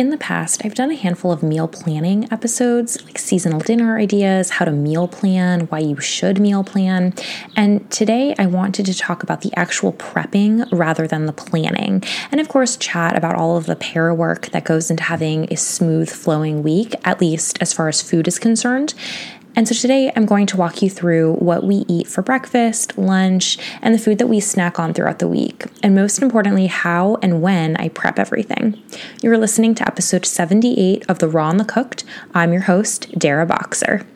in the past, I've done a handful of meal planning episodes, like seasonal dinner ideas, how to meal plan, why you should meal plan. And today I wanted to talk about the actual prepping rather than the planning. And of course, chat about all of the para work that goes into having a smooth flowing week, at least as far as food is concerned. And so today I'm going to walk you through what we eat for breakfast, lunch, and the food that we snack on throughout the week. And most importantly, how and when I prep everything. You're listening to episode 78 of The Raw and the Cooked. I'm your host, Dara Boxer.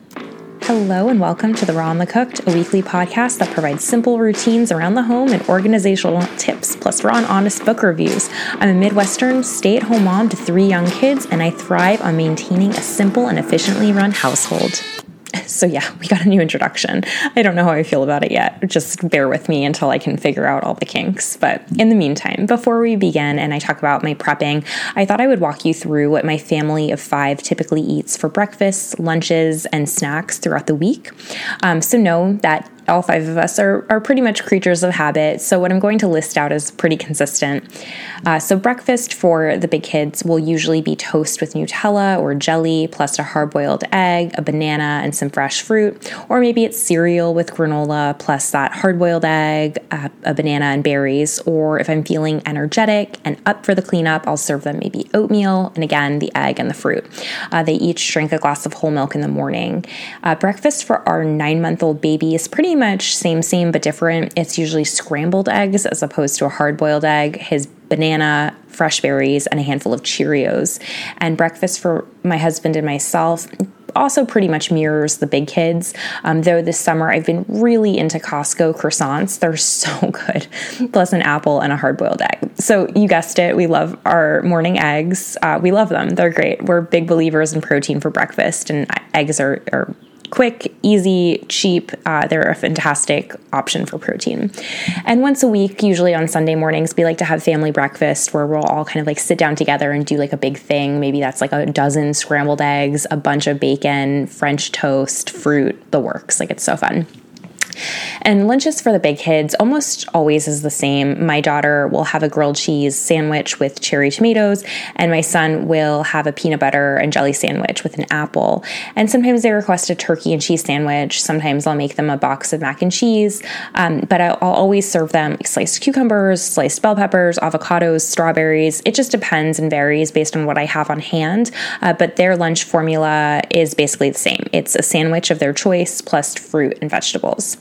Hello, and welcome to The Raw and the Cooked, a weekly podcast that provides simple routines around the home and organizational tips, plus raw and honest book reviews. I'm a Midwestern stay at home mom to three young kids, and I thrive on maintaining a simple and efficiently run household. So, yeah, we got a new introduction. I don't know how I feel about it yet. Just bear with me until I can figure out all the kinks. But in the meantime, before we begin and I talk about my prepping, I thought I would walk you through what my family of five typically eats for breakfasts, lunches, and snacks throughout the week. Um, so, know that all five of us are, are pretty much creatures of habit. So, what I'm going to list out is pretty consistent. Uh, so, breakfast for the big kids will usually be toast with Nutella or jelly, plus a hard boiled egg, a banana, and some fresh fruit. Or maybe it's cereal with granola, plus that hard boiled egg, uh, a banana, and berries. Or if I'm feeling energetic and up for the cleanup, I'll serve them maybe oatmeal and again, the egg and the fruit. Uh, they each drink a glass of whole milk in the morning. Uh, breakfast for our nine month old baby is pretty much same, same, but different. It's usually scrambled eggs as opposed to a hard boiled egg, his banana, fresh berries, and a handful of Cheerios. And breakfast for my husband and myself also pretty much mirrors the big kids. Um, though this summer I've been really into Costco croissants. They're so good, plus an apple and a hard boiled egg. So you guessed it, we love our morning eggs. Uh, we love them, they're great. We're big believers in protein for breakfast, and eggs are, are quick, easy, cheap. Uh, they're a fantastic option for protein. And once a week, usually on Sunday mornings, we like to have family breakfast where we'll all kind of like sit down together and do like a big thing. Maybe that's like a dozen scrambled eggs, a bunch of bacon, French toast, fruit, the works. Like it's so fun. And lunches for the big kids almost always is the same. My daughter will have a grilled cheese sandwich with cherry tomatoes, and my son will have a peanut butter and jelly sandwich with an apple. And sometimes they request a turkey and cheese sandwich. Sometimes I'll make them a box of mac and cheese, um, but I'll always serve them sliced cucumbers, sliced bell peppers, avocados, strawberries. It just depends and varies based on what I have on hand. Uh, but their lunch formula is basically the same it's a sandwich of their choice plus fruit and vegetables.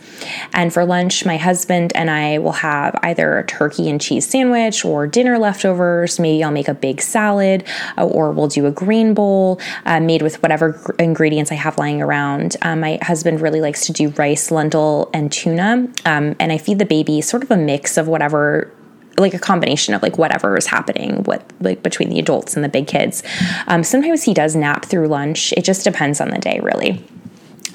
And for lunch, my husband and I will have either a turkey and cheese sandwich or dinner leftovers. Maybe I'll make a big salad uh, or we'll do a green bowl uh, made with whatever gr- ingredients I have lying around. Um, my husband really likes to do rice, lentil, and tuna. Um, and I feed the baby sort of a mix of whatever like a combination of like whatever is happening with like between the adults and the big kids. Um, sometimes he does nap through lunch. It just depends on the day, really.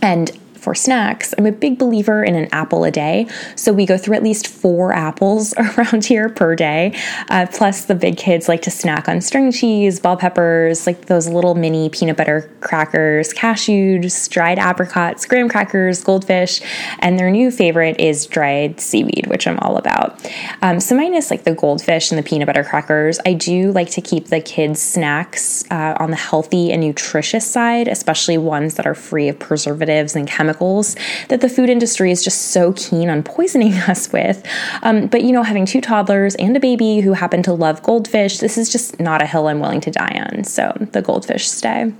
And for snacks, I'm a big believer in an apple a day. So we go through at least four apples around here per day. Uh, plus, the big kids like to snack on string cheese, bell peppers, like those little mini peanut butter crackers, cashews, dried apricots, graham crackers, goldfish. And their new favorite is dried seaweed, which I'm all about. Um, so, minus like the goldfish and the peanut butter crackers, I do like to keep the kids' snacks uh, on the healthy and nutritious side, especially ones that are free of preservatives and chemicals chemicals that the food industry is just so keen on poisoning us with. Um, but you know, having two toddlers and a baby who happen to love goldfish, this is just not a hill I'm willing to die on. So the goldfish stay.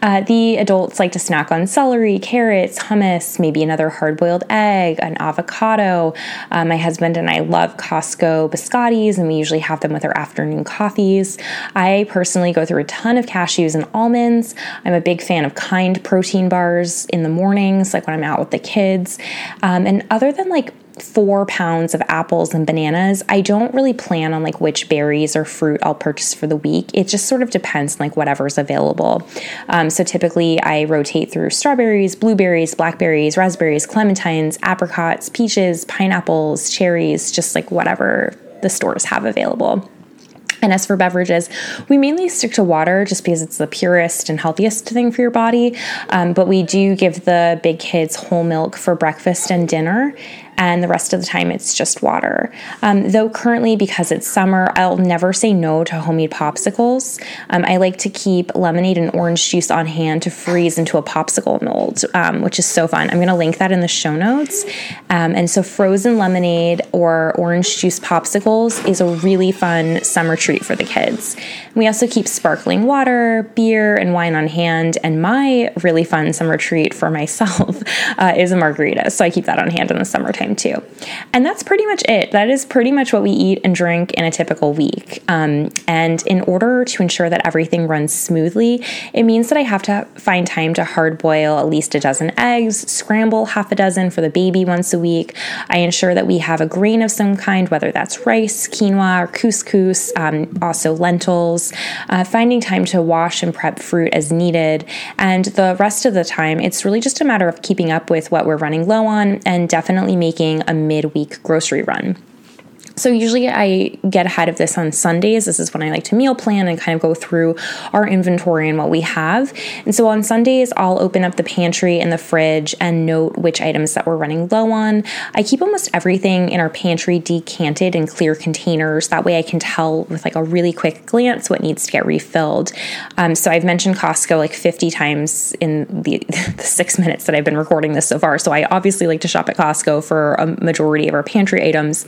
Uh, the adults like to snack on celery, carrots, hummus, maybe another hard boiled egg, an avocado. Uh, my husband and I love Costco biscottis, and we usually have them with our afternoon coffees. I personally go through a ton of cashews and almonds. I'm a big fan of kind protein bars in the morning like when I'm out with the kids. Um, and other than like four pounds of apples and bananas, I don't really plan on like which berries or fruit I'll purchase for the week. It just sort of depends on like whatever's available. Um, so typically I rotate through strawberries, blueberries, blackberries, raspberries, clementines, apricots, peaches, pineapples, cherries, just like whatever the stores have available. And as for beverages, we mainly stick to water just because it's the purest and healthiest thing for your body. Um, but we do give the big kids whole milk for breakfast and dinner. And the rest of the time it's just water. Um, though currently, because it's summer, I'll never say no to homemade popsicles. Um, I like to keep lemonade and orange juice on hand to freeze into a popsicle mold, um, which is so fun. I'm going to link that in the show notes. Um, and so, frozen lemonade or orange juice popsicles is a really fun summer treat for the kids. We also keep sparkling water, beer, and wine on hand. And my really fun summer treat for myself uh, is a margarita. So I keep that on hand in the summertime too. And that's pretty much it. That is pretty much what we eat and drink in a typical week. Um, and in order to ensure that everything runs smoothly, it means that I have to find time to hard boil at least a dozen eggs, scramble half a dozen for the baby once a week. I ensure that we have a grain of some kind, whether that's rice, quinoa, or couscous, um, also lentils, uh, finding time to wash and prep fruit as needed. And the rest of the time, it's really just a matter of keeping up with what we're running low on and definitely making a midweek grocery run. So, usually I get ahead of this on Sundays. This is when I like to meal plan and kind of go through our inventory and what we have. And so on Sundays, I'll open up the pantry and the fridge and note which items that we're running low on. I keep almost everything in our pantry decanted in clear containers. That way I can tell with like a really quick glance what needs to get refilled. Um, so, I've mentioned Costco like 50 times in the, the six minutes that I've been recording this so far. So, I obviously like to shop at Costco for a majority of our pantry items.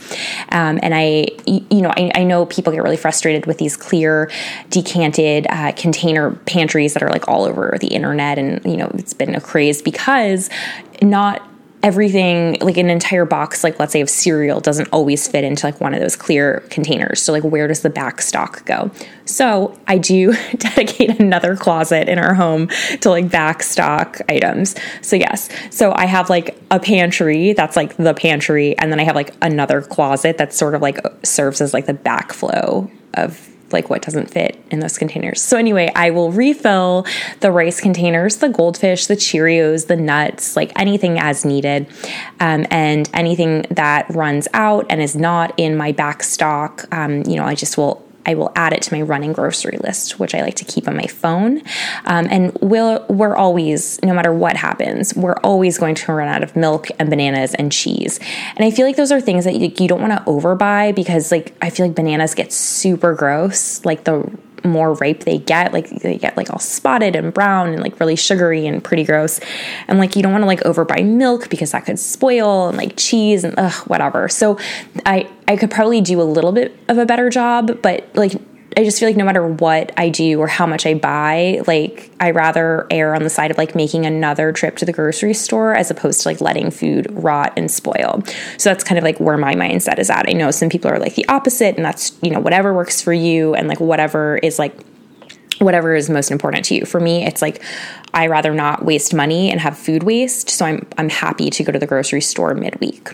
Um, um, and I, you know, I, I, know people get really frustrated with these clear, decanted uh, container pantries that are like all over the internet, and you know, it's been a craze because not everything like an entire box like let's say of cereal doesn't always fit into like one of those clear containers. So like where does the back stock go? So i do dedicate another closet in our home to like back stock items. So yes. So i have like a pantry that's like the pantry and then i have like another closet that sort of like serves as like the backflow of like what doesn't fit in those containers. So anyway, I will refill the rice containers, the goldfish, the Cheerios, the nuts, like anything as needed, um, and anything that runs out and is not in my back stock. Um, you know, I just will I will add it to my running grocery list, which I like to keep on my phone. Um, and we'll, we're always, no matter what happens, we're always going to run out of milk and bananas and cheese. And I feel like those are things that you, you don't want to overbuy because, like, I feel like bananas get super gross. Like the more ripe they get, like they get like all spotted and brown and like really sugary and pretty gross. And like you don't want to like overbuy milk because that could spoil and like cheese and ugh, whatever. So I I could probably do a little bit of a better job, but like I just feel like no matter what I do or how much I buy, like I rather err on the side of like making another trip to the grocery store as opposed to like letting food rot and spoil. So that's kind of like where my mindset is at. I know some people are like the opposite, and that's, you know, whatever works for you and like whatever is like whatever is most important to you. For me, it's like I rather not waste money and have food waste, so I'm I'm happy to go to the grocery store midweek.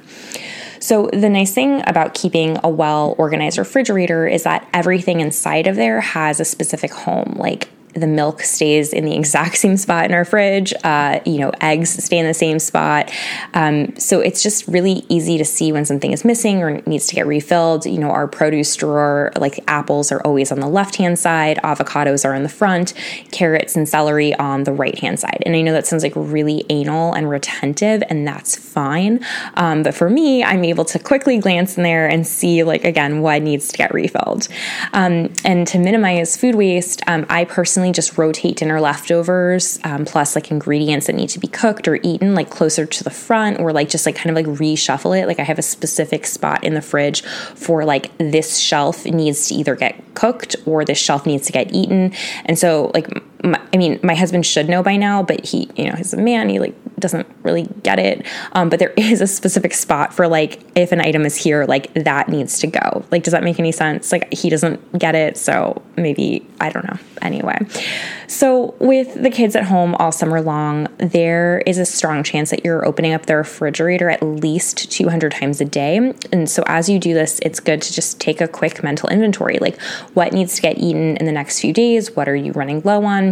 So, the nice thing about keeping a well organized refrigerator is that everything inside of there has a specific home. Like the milk stays in the exact same spot in our fridge. Uh, you know, eggs stay in the same spot. Um, so it's just really easy to see when something is missing or needs to get refilled. You know, our produce drawer, like apples, are always on the left hand side, avocados are in the front, carrots and celery on the right hand side. And I know that sounds like really anal and retentive, and that's fine. Um, but for me, I'm able to quickly glance in there and see, like, again, what needs to get refilled. Um, and to minimize food waste, um, I personally just rotate dinner leftovers, um, plus like ingredients that need to be cooked or eaten, like closer to the front, or like just like kind of like reshuffle it. Like I have a specific spot in the fridge for like this shelf needs to either get cooked or this shelf needs to get eaten. And so, like, my, I mean, my husband should know by now, but he, you know, he's a man. He like doesn't really get it. Um, but there is a specific spot for like if an item is here, like that needs to go. Like, does that make any sense? Like he doesn't get it, so maybe I don't know. Anyway, so with the kids at home all summer long, there is a strong chance that you're opening up the refrigerator at least 200 times a day. And so as you do this, it's good to just take a quick mental inventory, like what needs to get eaten in the next few days, what are you running low on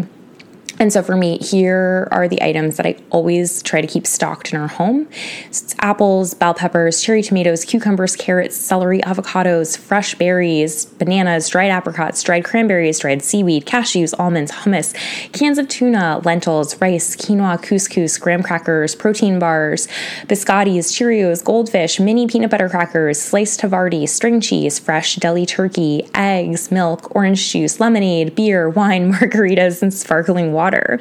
And so for me, here are the items that I always try to keep stocked in our home. So it's apples, bell peppers, cherry tomatoes, cucumbers, carrots, celery, avocados, fresh berries, bananas, dried apricots, dried cranberries, dried seaweed, cashews, almonds, hummus, cans of tuna, lentils, rice, quinoa, couscous, graham crackers, protein bars, biscottis, Cheerios, goldfish, mini peanut butter crackers, sliced Havarti, string cheese, fresh deli turkey, eggs, milk, orange juice, lemonade, beer, wine, margaritas, and sparkling water water.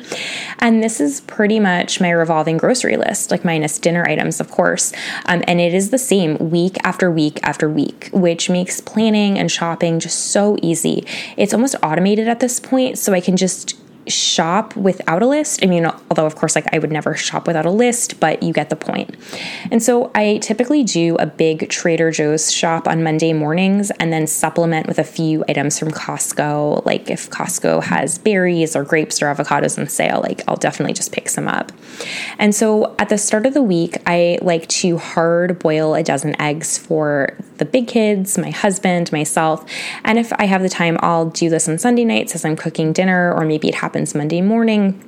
And this is pretty much my revolving grocery list, like minus dinner items, of course. Um, and it is the same week after week after week, which makes planning and shopping just so easy. It's almost automated at this point, so I can just shop without a list. I mean, although of course, like I would never shop without a list, but you get the point. And so I typically do a big Trader Joe's shop on Monday mornings and then supplement with a few items from Costco. Like if Costco has berries or grapes or avocados on sale, like I'll definitely just pick some up. And so at the start of the week, I like to hard boil a dozen eggs for the big kids, my husband, myself. And if I have the time, I'll do this on Sunday nights as I'm cooking dinner, or maybe it happens Monday morning.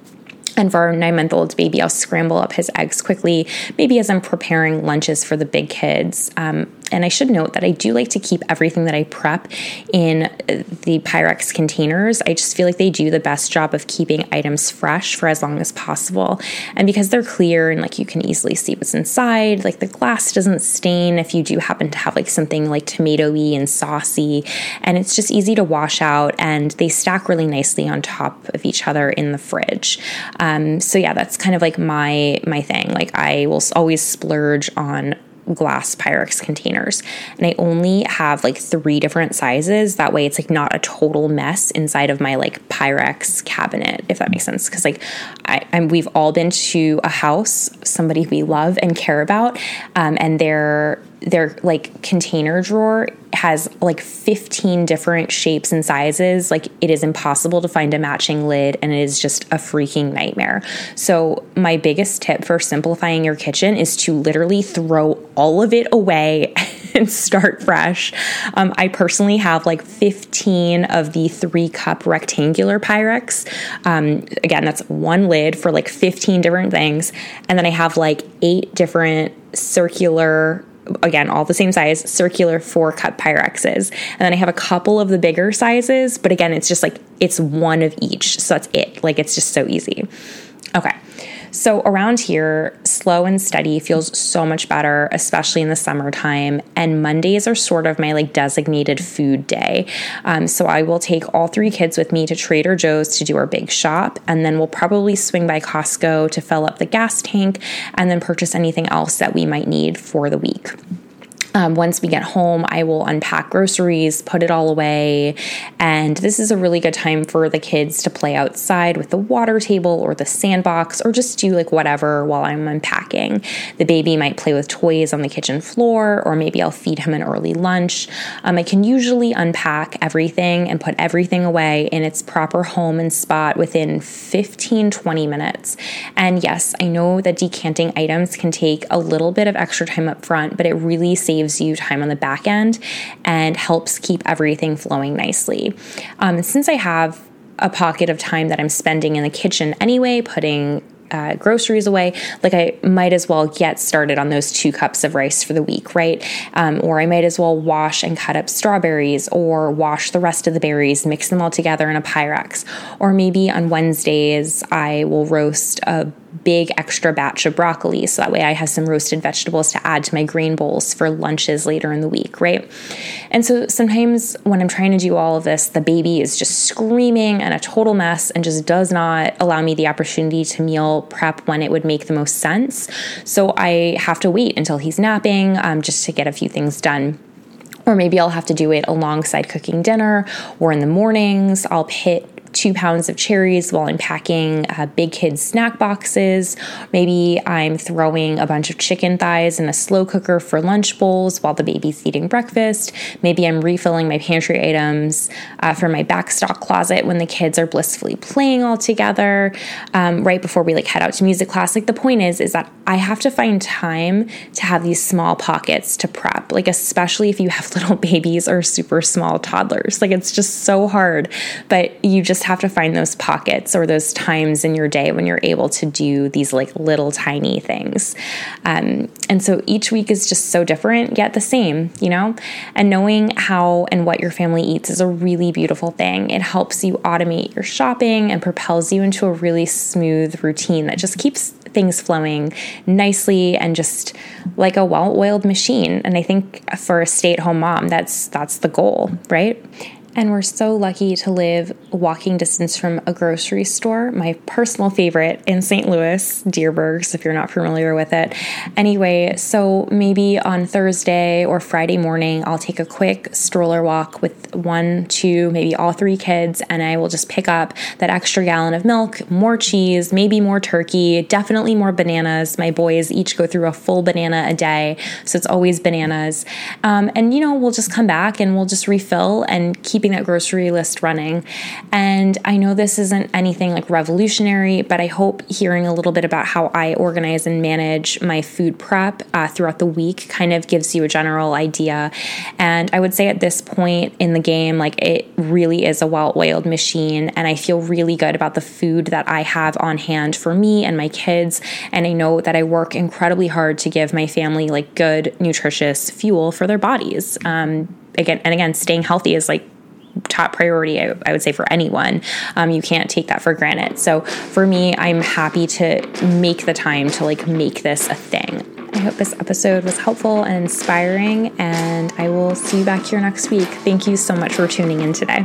And for our nine month old baby, I'll scramble up his eggs quickly, maybe as I'm preparing lunches for the big kids. Um, and I should note that I do like to keep everything that I prep in the Pyrex containers. I just feel like they do the best job of keeping items fresh for as long as possible. And because they're clear and like you can easily see what's inside, like the glass doesn't stain if you do happen to have like something like tomatoey and saucy. And it's just easy to wash out and they stack really nicely on top of each other in the fridge. Um, so yeah, that's kind of like my my thing. Like I will always splurge on glass Pyrex containers. And I only have like three different sizes. That way it's like not a total mess inside of my like Pyrex cabinet, if that makes sense. Cause like I, am we've all been to a house, somebody we love and care about, um, and they're their like container drawer has like 15 different shapes and sizes. Like it is impossible to find a matching lid and it is just a freaking nightmare. So my biggest tip for simplifying your kitchen is to literally throw all of it away and start fresh. Um, i personally have like 15 of the three cup rectangular pyrex. Um, again that's one lid for like 15 different things. And then i have like eight different circular again, all the same size, circular four cup Pyrexes. And then I have a couple of the bigger sizes, but again, it's just like it's one of each. So that's it. Like it's just so easy. Okay. So around here, slow and steady feels so much better, especially in the summertime. And Mondays are sort of my like designated food day. Um, so I will take all three kids with me to Trader Joe's to do our big shop, and then we'll probably swing by Costco to fill up the gas tank and then purchase anything else that we might need for the week. Um, once we get home, I will unpack groceries, put it all away. And this is a really good time for the kids to play outside with the water table or the sandbox or just do like whatever while I'm unpacking. The baby might play with toys on the kitchen floor, or maybe I'll feed him an early lunch. Um, I can usually unpack everything and put everything away in its proper home and spot within 15 20 minutes. And yes, I know that decanting items can take a little bit of extra time up front, but it really saves saves you time on the back end and helps keep everything flowing nicely. Um, since I have a pocket of time that I'm spending in the kitchen anyway, putting uh, groceries away, like I might as well get started on those two cups of rice for the week, right? Um, or I might as well wash and cut up strawberries or wash the rest of the berries, mix them all together in a Pyrex. Or maybe on Wednesdays, I will roast a big extra batch of broccoli. So that way I have some roasted vegetables to add to my grain bowls for lunches later in the week, right? And so sometimes when I'm trying to do all of this, the baby is just screaming and a total mess and just does not allow me the opportunity to meal prep when it would make the most sense. So I have to wait until he's napping um, just to get a few things done. Or maybe I'll have to do it alongside cooking dinner or in the mornings. I'll pit two pounds of cherries while I'm packing uh, big kids snack boxes. Maybe I'm throwing a bunch of chicken thighs in a slow cooker for lunch bowls while the baby's eating breakfast. Maybe I'm refilling my pantry items uh, for my backstock closet when the kids are blissfully playing all together um, right before we like head out to music class. Like the point is, is that I have to find time to have these small pockets to prep, like especially if you have little babies or super small toddlers. Like it's just so hard, but you just just have to find those pockets or those times in your day when you're able to do these like little tiny things. Um, and so each week is just so different, yet the same, you know? And knowing how and what your family eats is a really beautiful thing. It helps you automate your shopping and propels you into a really smooth routine that just keeps things flowing nicely and just like a well-oiled machine. And I think for a stay-at-home mom, that's that's the goal, right? And we're so lucky to live walking distance from a grocery store, my personal favorite in St. Louis, Dierbergs, if you're not familiar with it. Anyway, so maybe on Thursday or Friday morning, I'll take a quick stroller walk with one, two, maybe all three kids, and I will just pick up that extra gallon of milk, more cheese, maybe more turkey, definitely more bananas. My boys each go through a full banana a day, so it's always bananas. Um, and, you know, we'll just come back and we'll just refill and keep keeping that grocery list running. And I know this isn't anything like revolutionary, but I hope hearing a little bit about how I organize and manage my food prep uh, throughout the week kind of gives you a general idea. And I would say at this point in the game, like it really is a well oiled machine. And I feel really good about the food that I have on hand for me and my kids. And I know that I work incredibly hard to give my family like good, nutritious fuel for their bodies. Um, again and again staying healthy is like top priority, I, I, would say, for anyone. Um, you can't take that for granted. So for me, I'm happy to make the time to like make this a thing. I hope this episode was helpful and inspiring, and I will see you back here next week. Thank you so much for tuning in today.